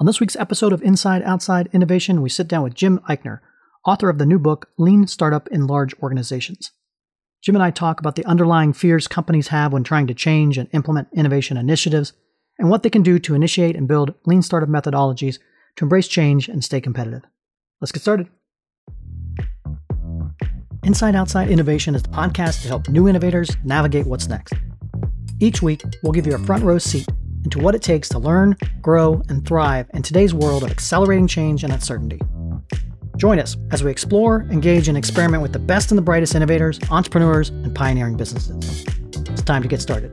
On this week's episode of Inside Outside Innovation, we sit down with Jim Euchner, author of the new book, Lean Startup in Large Organizations. Jim and I talk about the underlying fears companies have when trying to change and implement innovation initiatives, and what they can do to initiate and build lean startup methodologies to embrace change and stay competitive. Let's get started. Inside Outside Innovation is the podcast to help new innovators navigate what's next. Each week, we'll give you a front row seat into what it takes to learn, grow, and thrive in today's world of accelerating change and uncertainty. Join us as we explore, engage, and experiment with the best and the brightest innovators, entrepreneurs, and pioneering businesses. It's time to get started.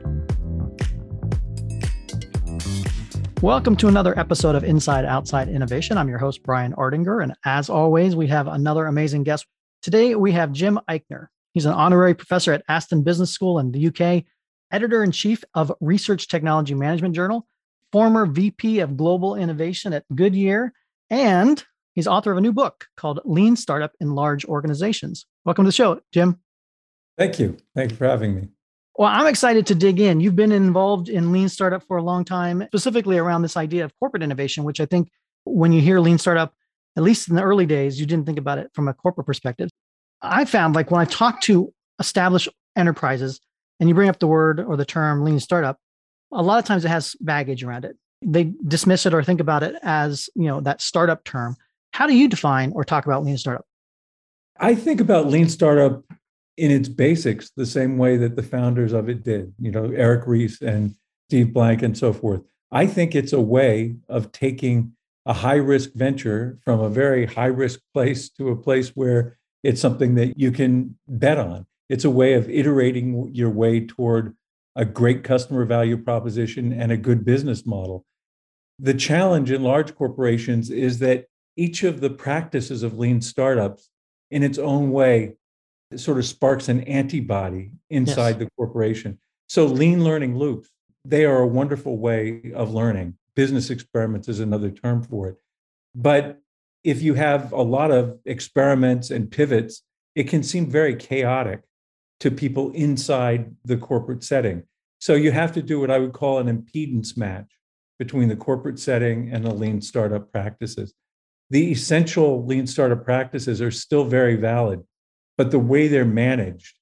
Welcome to another episode of Inside Outside Innovation. I'm your host, Brian Ardinger. And as always, we have another amazing guest. Today, we have Jim Euchner. He's an honorary professor at Aston Business School in the UK editor in chief of Research Technology Management Journal, former VP of Global Innovation at Goodyear, and he's author of a new book called Lean Startup in Large Organizations. Welcome to the show, Jim. Thank you. Thank you for having me. Well, I'm excited to dig in. You've been involved in lean startup for a long time, specifically around this idea of corporate innovation, which I think when you hear lean startup, at least in the early days, you didn't think about it from a corporate perspective. I found like when I talk to established enterprises, and you bring up the word or the term lean startup, a lot of times it has baggage around it. They dismiss it or think about it as, you know, that startup term. How do you define or talk about lean startup? I think about lean startup in its basics the same way that the founders of it did, you know, Eric Ries and Steve Blank and so forth. I think it's a way of taking a high risk venture from a very high risk place to a place where it's something that you can bet on. It's a way of iterating your way toward a great customer value proposition and a good business model. The challenge in large corporations is that each of the practices of lean startups, in its own way, sort of sparks an antibody inside yes. the corporation. So, lean learning loops, they are a wonderful way of learning. Business experiments is another term for it. But if you have a lot of experiments and pivots, it can seem very chaotic to people inside the corporate setting. So you have to do what I would call an impedance match between the corporate setting and the lean startup practices. The essential lean startup practices are still very valid, but the way they're managed,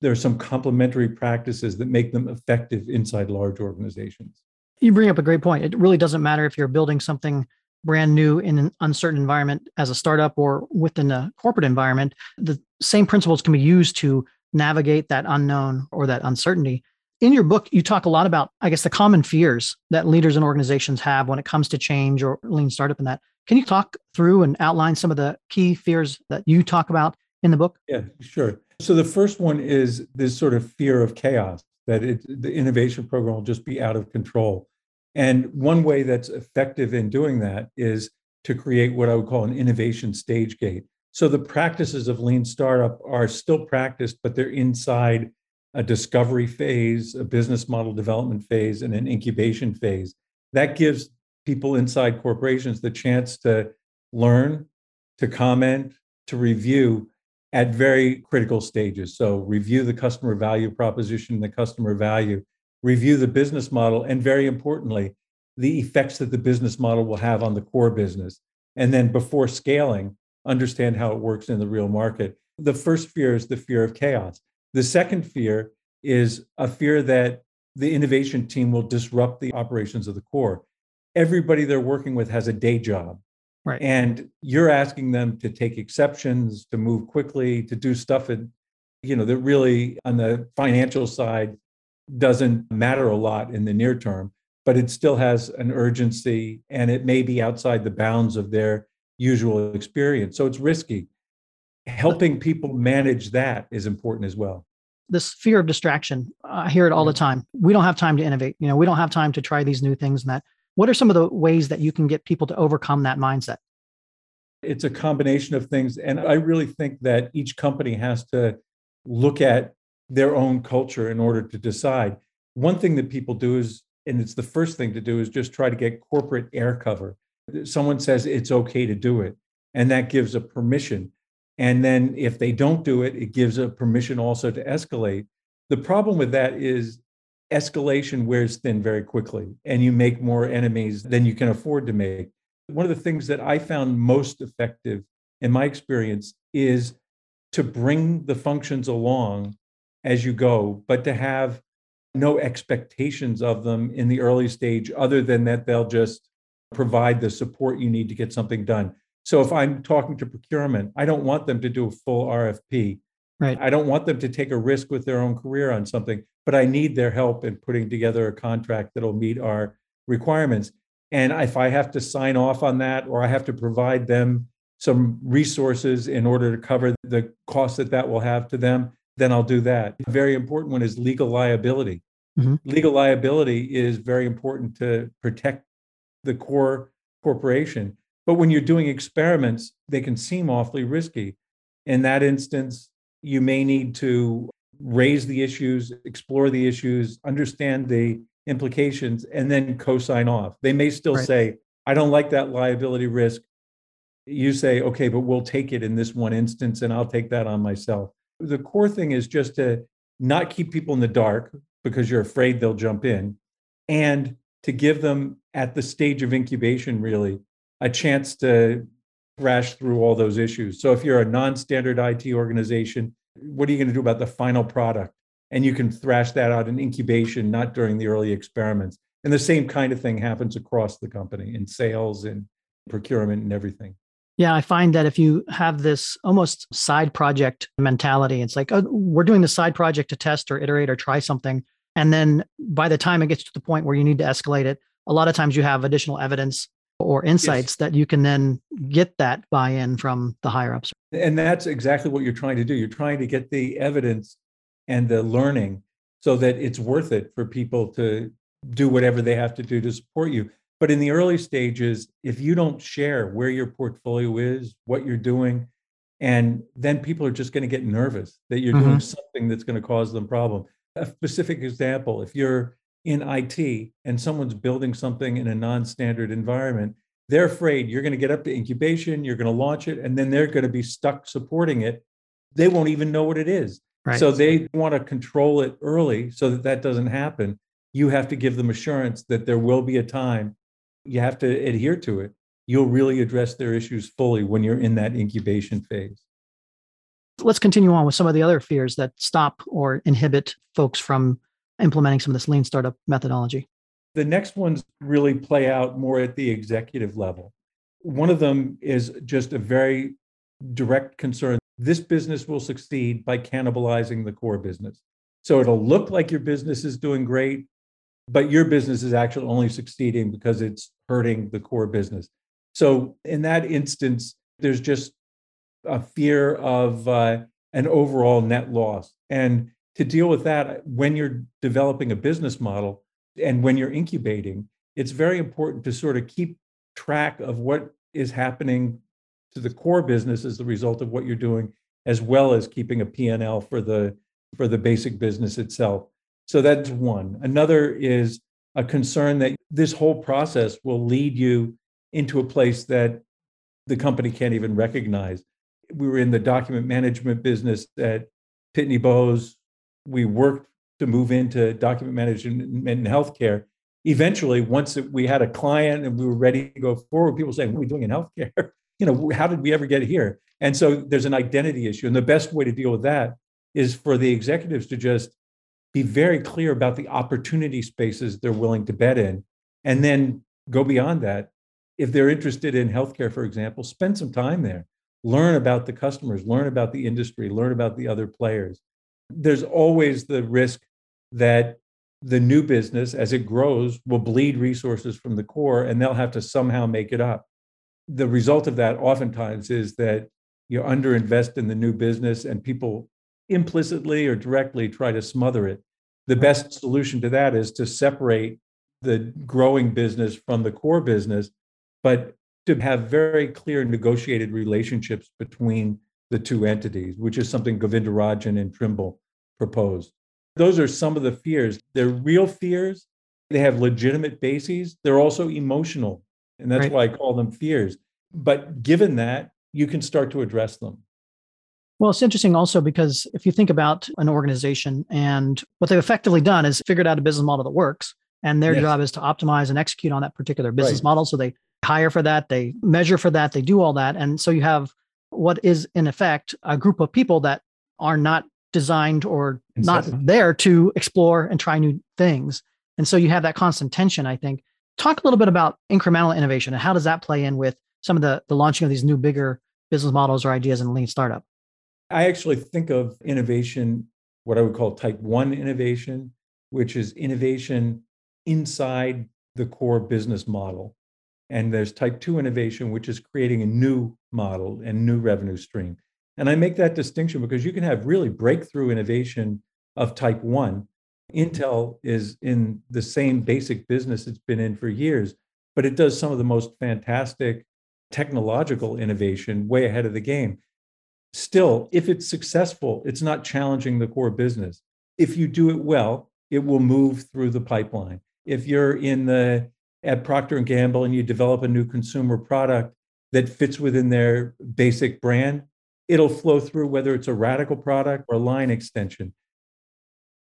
there are some complementary practices that make them effective inside large organizations. You bring up a great point. It really doesn't matter if you're building something brand new in an uncertain environment as a startup or within a corporate environment. The same principles can be used to navigate that unknown or that uncertainty. In your book, you talk a lot about, I guess, the common fears that leaders and organizations have when it comes to change or lean startup and that. Can you talk through and outline some of the key fears that you talk about in the book? Yeah, sure. So the first one is this sort of fear of chaos, that it, the innovation program will just be out of control. And one way that's effective in doing that is to create what I would call an innovation stage gate. So the practices of lean startup are still practiced, but they're inside a discovery phase, a business model development phase, and an incubation phase. That gives people inside corporations the chance to learn, to comment, to review at very critical stages. So, review the customer value proposition, the customer value, review the business model, and very importantly, the effects that the business model will have on the core business. And then before scaling, understand how it works in the real market. The first fear is the fear of chaos. The second fear is a fear that the innovation team will disrupt the operations of the core. Everybody they're working with has a day job. Right. And you're asking them to take exceptions, to move quickly, to do stuff that, you know, that really on the financial side doesn't matter a lot in the near term, but it still has an urgency and it may be outside the bounds of their usual experience. So it's risky. Helping people manage that is important as well. This fear of distraction, I hear it all the time. We don't have time to innovate. You know, we don't have time to try these new things and that. What are some of the ways that you can get people to overcome that mindset? It's a combination of things. And I really think that each company has to look at their own culture in order to decide. One thing that people do is, and it's the first thing to do, is just try to get corporate air cover someone says it's okay to do it, and that gives a permission. And then if they don't do it, it gives a permission also to escalate. The problem with that is escalation wears thin very quickly, and you make more enemies than you can afford to make. one of the things that I found most effective in my experience is to bring the functions along as you go, but to have no expectations of them in the early stage other than that they'll just provide the support you need to get something done. So if I'm talking to procurement, I don't want them to do a full RFP. Right. I don't want them to take a risk with their own career on something, but I need their help in putting together a contract that'll meet our requirements. And if I have to sign off on that or I have to provide them some resources in order to cover the cost that that will have to them, then I'll do that. A very important one is legal liability. Mm-hmm. Legal liability is very important to protect the core corporation. But when you're doing experiments, they can seem awfully risky. In that instance, you may need to raise the issues, explore the issues, understand the implications, and then co sign off. They may still right. say, I don't like that liability risk. You say, okay, but we'll take it in this one instance, and I'll take that on myself. The core thing is just to not keep people in the dark because you're afraid they'll jump in, and to give them at the stage of incubation, really, a chance to thrash through all those issues. So if you're a non standard IT organization, what are you going to do about the final product? And you can thrash that out in incubation, not during the early experiments. And the same kind of thing happens across the company in sales and procurement and everything. Yeah, I find that if you have this almost side project mentality, it's like, oh, we're doing the side project to test or iterate or try something. And then by the time it gets to the point where you need to escalate it, a lot of times you have additional evidence or insights yes. that you can then get that buy in from the higher ups. And that's exactly what you're trying to do. You're trying to get the evidence and the learning so that it's worth it for people to do whatever they have to do to support you. But in the early stages, if you don't share where your portfolio is, what you're doing, and then people are just going to get nervous that you're mm-hmm. doing something that's going to cause them problem. A specific example, if you're in IT and someone's building something in a non-standard environment, they're afraid you're going to get up to incubation, you're going to launch it, and then they're going to be stuck supporting it. They won't even know what it is. Right. So they want to control it early so that that doesn't happen. You have to give them assurance that there will be a time you have to adhere to it. You'll really address their issues fully when you're in that incubation phase. Let's continue on with some of the other fears that stop or inhibit folks from implementing some of this lean startup methodology. The next ones really play out more at the executive level. One of them is just a very direct concern. This business will succeed by cannibalizing the core business. So it'll look like your business is doing great, but your business is actually only succeeding because it's hurting the core business. So in that instance, there's just a fear of uh, an overall net loss. And to deal with that, when you're developing a business model and when you're incubating, it's very important to sort of keep track of what is happening to the core business as the result of what you're doing, as well as keeping a P&L for the for the basic business itself. So that's one. Another is a concern that this whole process will lead you into a place that the company can't even recognize. We were in the document management business at Pitney Bowes. We worked to move into document management in healthcare. Eventually, once we had a client and we were ready to go forward, people saying, "What are we doing in healthcare? you know, how did we ever get here?" And so there's an identity issue, and the best way to deal with that is for the executives to just be very clear about the opportunity spaces they're willing to bet in, and then go beyond that. If they're interested in healthcare, for example, spend some time there, learn about the customers, learn about the industry, learn about the other players. There's always the risk that the new business, as it grows, will bleed resources from the core and they'll have to somehow make it up. The result of that oftentimes is that you underinvest in the new business and people implicitly or directly try to smother it. The best solution to that is to separate the growing business from the core business, but to have very clear negotiated relationships between the two entities, which is something Govindarajan and Trimble proposed. Those are some of the fears. They're real fears. They have legitimate bases. They're also emotional. And that's right. why I call them fears. But given that, you can start to address them. Well, it's interesting also because if you think about an organization and what they've effectively done is figured out a business model that works, and their yes. job is to optimize and execute on that particular business right. model. So they hire for that, they measure for that, they do all that. And so you have what is in effect a group of people that are not designed or not there to explore and try new things. And so you have that constant tension, I think. Talk a little bit about incremental innovation and how does that play in with some of the, the launching of these new, bigger business models or ideas in lean startup? I actually think of innovation, what I would call type one innovation, which is innovation inside the core business model. And there's type two innovation, which is creating a new model and new revenue stream. And I make that distinction because you can have really breakthrough innovation of type one. Intel is in the same basic business it's been in for years, but it does some of the most fantastic technological innovation way ahead of the game. Still, if it's successful, it's not challenging the core business. If you do it well, it will move through the pipeline. If you're in the at Procter and Gamble and you develop a new consumer product that fits within their basic brand, it'll flow through whether it's a radical product or a line extension.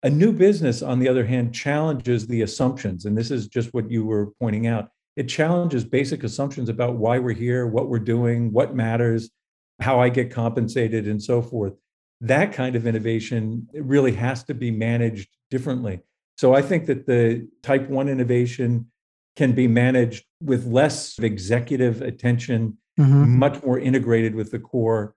A new business, on the other hand, challenges the assumptions. And this is just what you were pointing out. It challenges basic assumptions about why we're here, what we're doing, what matters, how I get compensated, and so forth. That kind of innovation really has to be managed differently. So I think that the type one innovation can be managed with less executive attention, mm-hmm. much more integrated with the core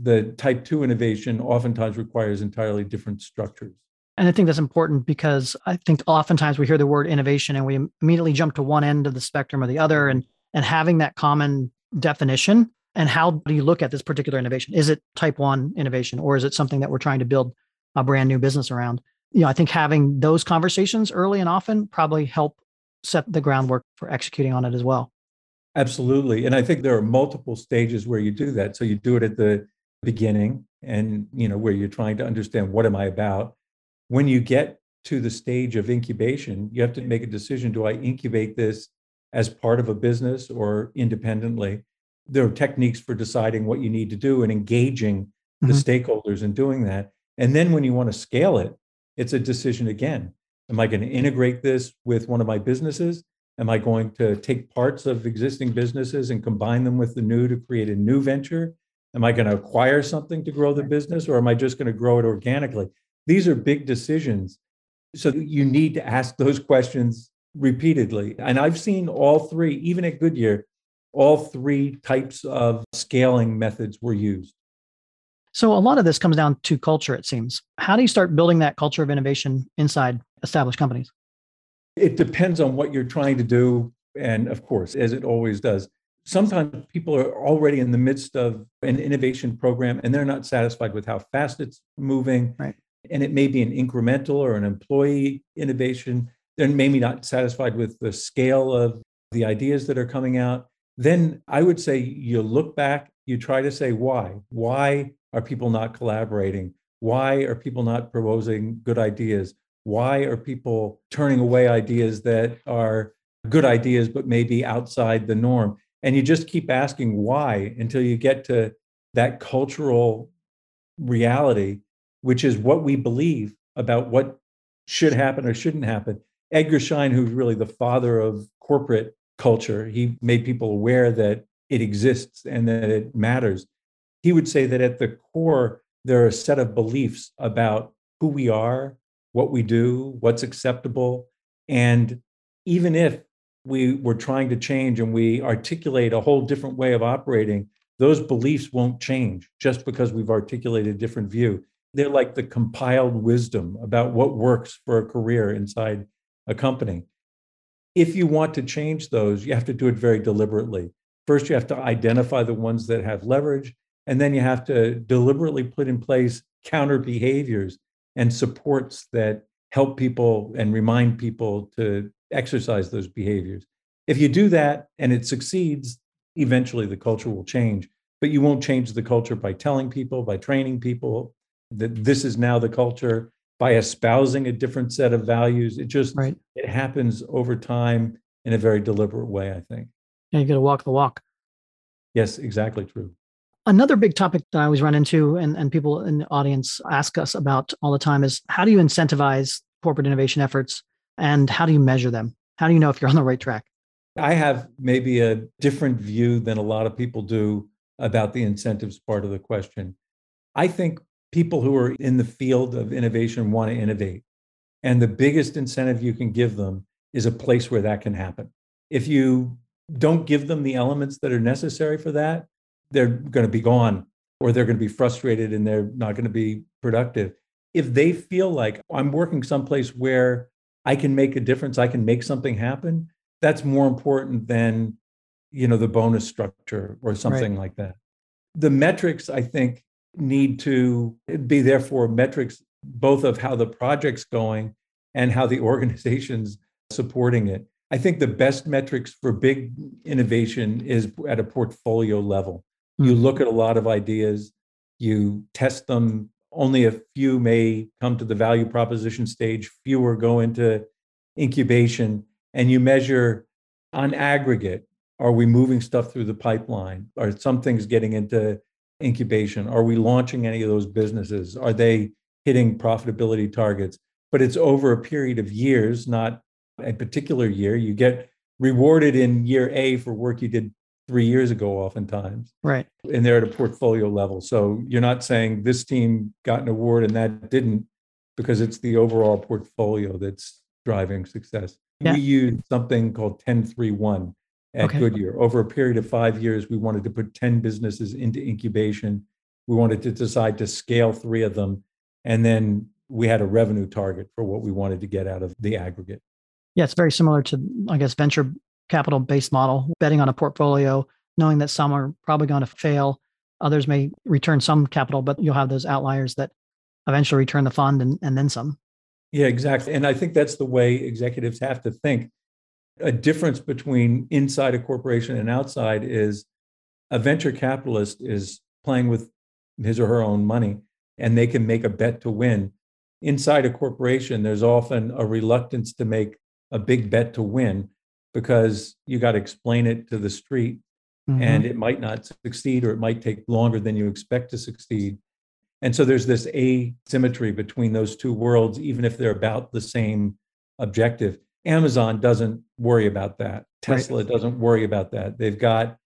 the type 2 innovation oftentimes requires entirely different structures. And I think that's important because I think oftentimes we hear the word innovation and we immediately jump to one end of the spectrum or the other and and having that common definition and how do you look at this particular innovation? Is it type 1 innovation or is it something that we're trying to build a brand new business around? You know, I think having those conversations early and often probably help set the groundwork for executing on it as well. Absolutely. And I think there are multiple stages where you do that. So you do it at the beginning and you know where you're trying to understand what am i about when you get to the stage of incubation you have to make a decision do i incubate this as part of a business or independently there are techniques for deciding what you need to do and engaging the mm-hmm. stakeholders in doing that and then when you want to scale it it's a decision again am i going to integrate this with one of my businesses am i going to take parts of existing businesses and combine them with the new to create a new venture Am I going to acquire something to grow the business or am I just going to grow it organically? These are big decisions. So you need to ask those questions repeatedly. And I've seen all three, even at Goodyear, all three types of scaling methods were used. So a lot of this comes down to culture, it seems. How do you start building that culture of innovation inside established companies? It depends on what you're trying to do. And of course, as it always does, sometimes people are already in the midst of an innovation program and they're not satisfied with how fast it's moving. Right. And it may be an incremental or an employee innovation. They're maybe not satisfied with the scale of the ideas that are coming out. Then I would say you look back, you try to say why. Why are people not collaborating? Why are people not proposing good ideas? Why are people turning away ideas that are good ideas but maybe outside the norm? and you just keep asking why until you get to that cultural reality which is what we believe about what should happen or shouldn't happen edgar schein who's really the father of corporate culture he made people aware that it exists and that it matters he would say that at the core there are a set of beliefs about who we are what we do what's acceptable and even if we were trying to change and we articulate a whole different way of operating, those beliefs won't change just because we've articulated a different view. They're like the compiled wisdom about what works for a career inside a company. If you want to change those, you have to do it very deliberately. First, you have to identify the ones that have leverage, and then you have to deliberately put in place counter behaviors and supports that help people and remind people to exercise those behaviors. If you do that and it succeeds, eventually the culture will change. But you won't change the culture by telling people, by training people that this is now the culture, by espousing a different set of values. It just right. it happens over time in a very deliberate way, I think. And you got to walk the walk. Yes, exactly true. Another big topic that I always run into and, and people in the audience ask us about all the time is how do you incentivize corporate innovation efforts and how do you measure them? How do you know if you're on the right track? I have maybe a different view than a lot of people do about the incentives part of the question. I think people who are in the field of innovation want to innovate. And the biggest incentive you can give them is a place where that can happen. If you don't give them the elements that are necessary for that, they're going to be gone or they're going to be frustrated and they're not going to be productive. If they feel like I'm working someplace where I can make a difference, I can make something happen, that's more important than you know the bonus structure or something right. like that. The metrics I think need to be therefore metrics both of how the project's going and how the organization's supporting it. I think the best metrics for big innovation is at a portfolio level. Mm-hmm. You hmm. look at a lot of ideas, you test them. Only a few may come to the value proposition stage, fewer go into incubation, and you measure on aggregate are we moving stuff through the pipeline? Are some things getting into incubation? Are we launching any of those businesses? Are they hitting profitability targets? But it's over a period of years, not a particular year. You get rewarded in year A for work you did three years ago, oftentimes. Right. And they're at a portfolio level. So you're not saying this team got an award and that didn't, because it's the overall portfolio that's driving success. Yeah. We use something called 1031 at okay. Goodyear. Over a period of five years, we wanted to put 10 businesses into incubation. We wanted to decide to scale three of them. And then we had a revenue target for what we wanted to get out of the aggregate. Yeah, it's very similar to, I guess, venture capital based model, betting on a portfolio, knowing that some are probably going to fail. Others may return some capital, but you'll have those outliers that eventually return the fund and, and then some. Yeah, exactly. And I think that's the way executives have to think a difference between inside a corporation and outside is a venture capitalist is playing with his or her own money and they can make a bet to win. Inside a corporation, there's often a reluctance to make a big bet to win because you got to explain it to the street mm-hmm. and it might not succeed or it might take longer than you expect to succeed. And so there's this asymmetry between those two worlds, even if they're about the same objective. Amazon doesn't worry about that. Tesla right. doesn't worry about that. They've got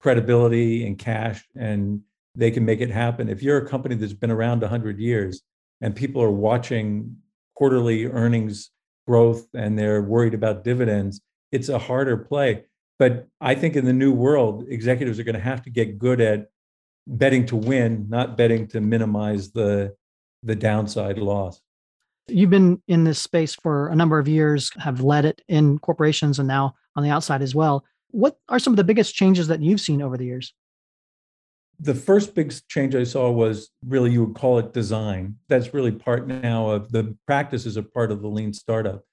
credibility and cash and they can make it happen. If you're a company that's been around 100 years and people are watching quarterly earnings growth and they're worried about dividends, it's a harder play. But I think in the new world, executives are going to have to get good at betting to win, not betting to minimize the the downside loss. You've been in this space for a number of years, have led it in corporations and now on the outside as well. What are some of the biggest changes that you've seen over the years? The first big change I saw was really, you would call it design. That's really part now of the practices are part of the lean startup,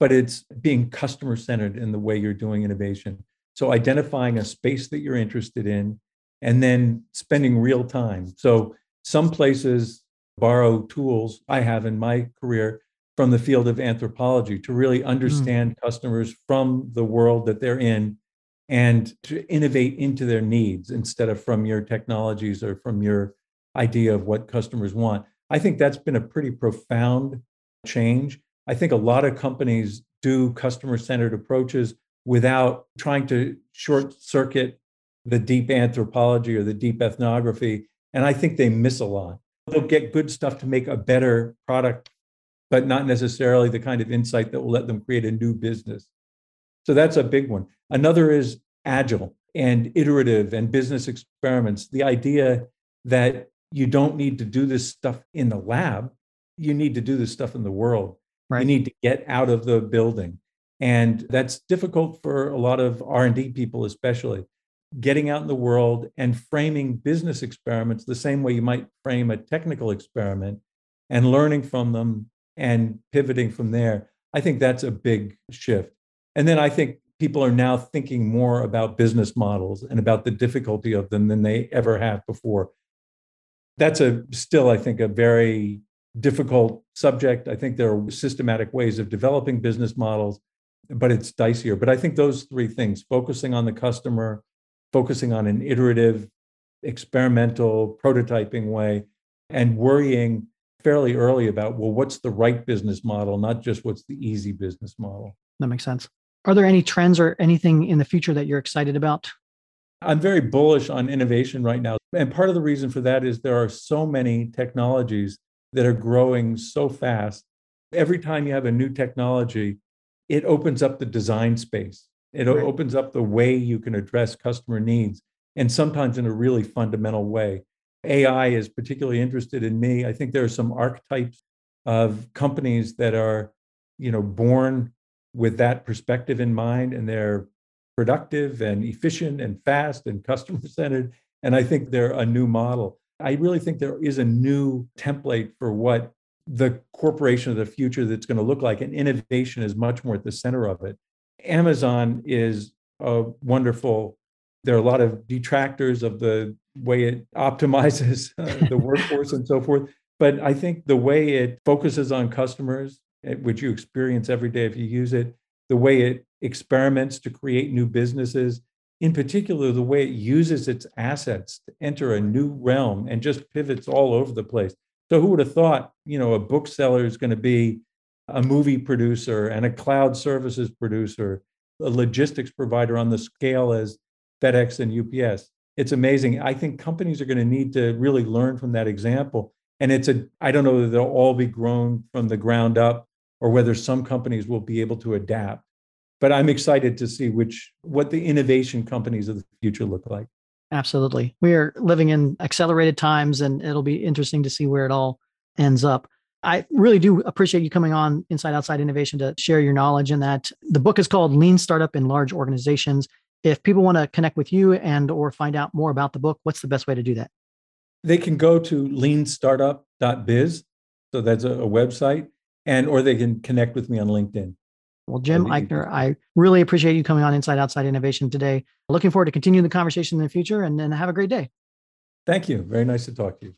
but it's being customer centered in the way you're doing innovation. So identifying a space that you're interested in and then spending real time. So some places borrow tools I have in my career from the field of anthropology to really hmm. understand mm. customers from the world that they're in and to innovate into their needs instead of from your technologies or from your idea of what customers want. I think that's been a pretty profound change. I think a lot of companies do customer centered approaches without trying to short circuit the deep anthropology or the deep ethnography. And I think they miss a lot they'll get good stuff to make a better product, but not necessarily the kind of insight that will let them create a new business. So that's a big one. Another is agile and iterative and business experiments. The idea that you don't need to do this stuff in the lab, you need to do this stuff in the world. Right. You need to get out of the building. And that's difficult for a lot of R&D people especially getting out in the world and framing business experiments the same way you might frame a technical experiment and learning from them and pivoting from there. I think that's a big shift. And then I think people are now thinking more about business models and about the difficulty of them than they ever have before. That's a still, I think, a very difficult subject. I think there are systematic ways of developing business models, but it's dicier. But I think those three things focusing on the customer, focusing on an iterative, experimental, prototyping way, and worrying fairly early about, well, what's the right business model, not just what's the easy business model. That makes sense. Are there any trends or anything in the future that you're excited about? I'm very bullish on innovation right now. And part of the reason for that is there are so many technologies that are growing so fast. Every time you have a new technology, it opens up the design space. It right. opens up the way you can address customer needs, and sometimes in a really fundamental way. AI is particularly interested in me. I think there are some archetypes of companies that are, you know, born with that perspective in mind, and they're productive and efficient and fast and customer centered. And I think they're a new model. I really think there is a new template for what the corporation of the future that's going to look like. And innovation is much more at the center of it. Amazon is a wonderful, there are a lot of detractors of the way it optimizes uh, the workforce and so forth. But I think the way it focuses on customers, eh, which you experience every day if you use it, the way it experiments to create new businesses, in particular, the way it uses its assets to enter a new realm and just pivots all over the place. So, who would have thought, you know, a bookseller is going to be a movie producer and a cloud services producer, a logistics provider on the scale as FedEx and UPS? It's amazing. I think companies are going to need to really learn from that example. And it's a, I don't know that they'll all be grown from the ground up or whether some companies will be able to adapt but I'm excited to see which what the innovation companies of the future look like. Absolutely. We are living in accelerated times and it'll be interesting to see where it all ends up. I really do appreciate you coming on Inside Outside Innovation to share your knowledge in that. The book is called Lean Startup in Large Organizations. If people want to connect with you and or find out more about the book, what's the best way to do that? They can go to leanstartup.biz. So that's a, a website and or they can connect with me on LinkedIn. Well, Jim Euchner, I really appreciate you coming on Inside Outside Innovation today. Looking forward to continuing the conversation in the future and, and have a great day. Thank you. Very nice to talk to you.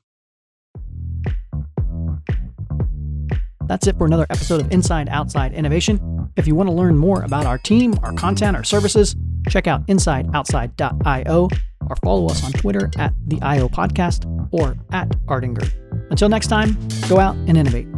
That's it for another episode of Inside Outside Innovation. If you want to learn more about our team, our content, our services, check out insideoutside.io or follow us on Twitter at the IO Podcast or at Ardinger. Until next time, go out and innovate.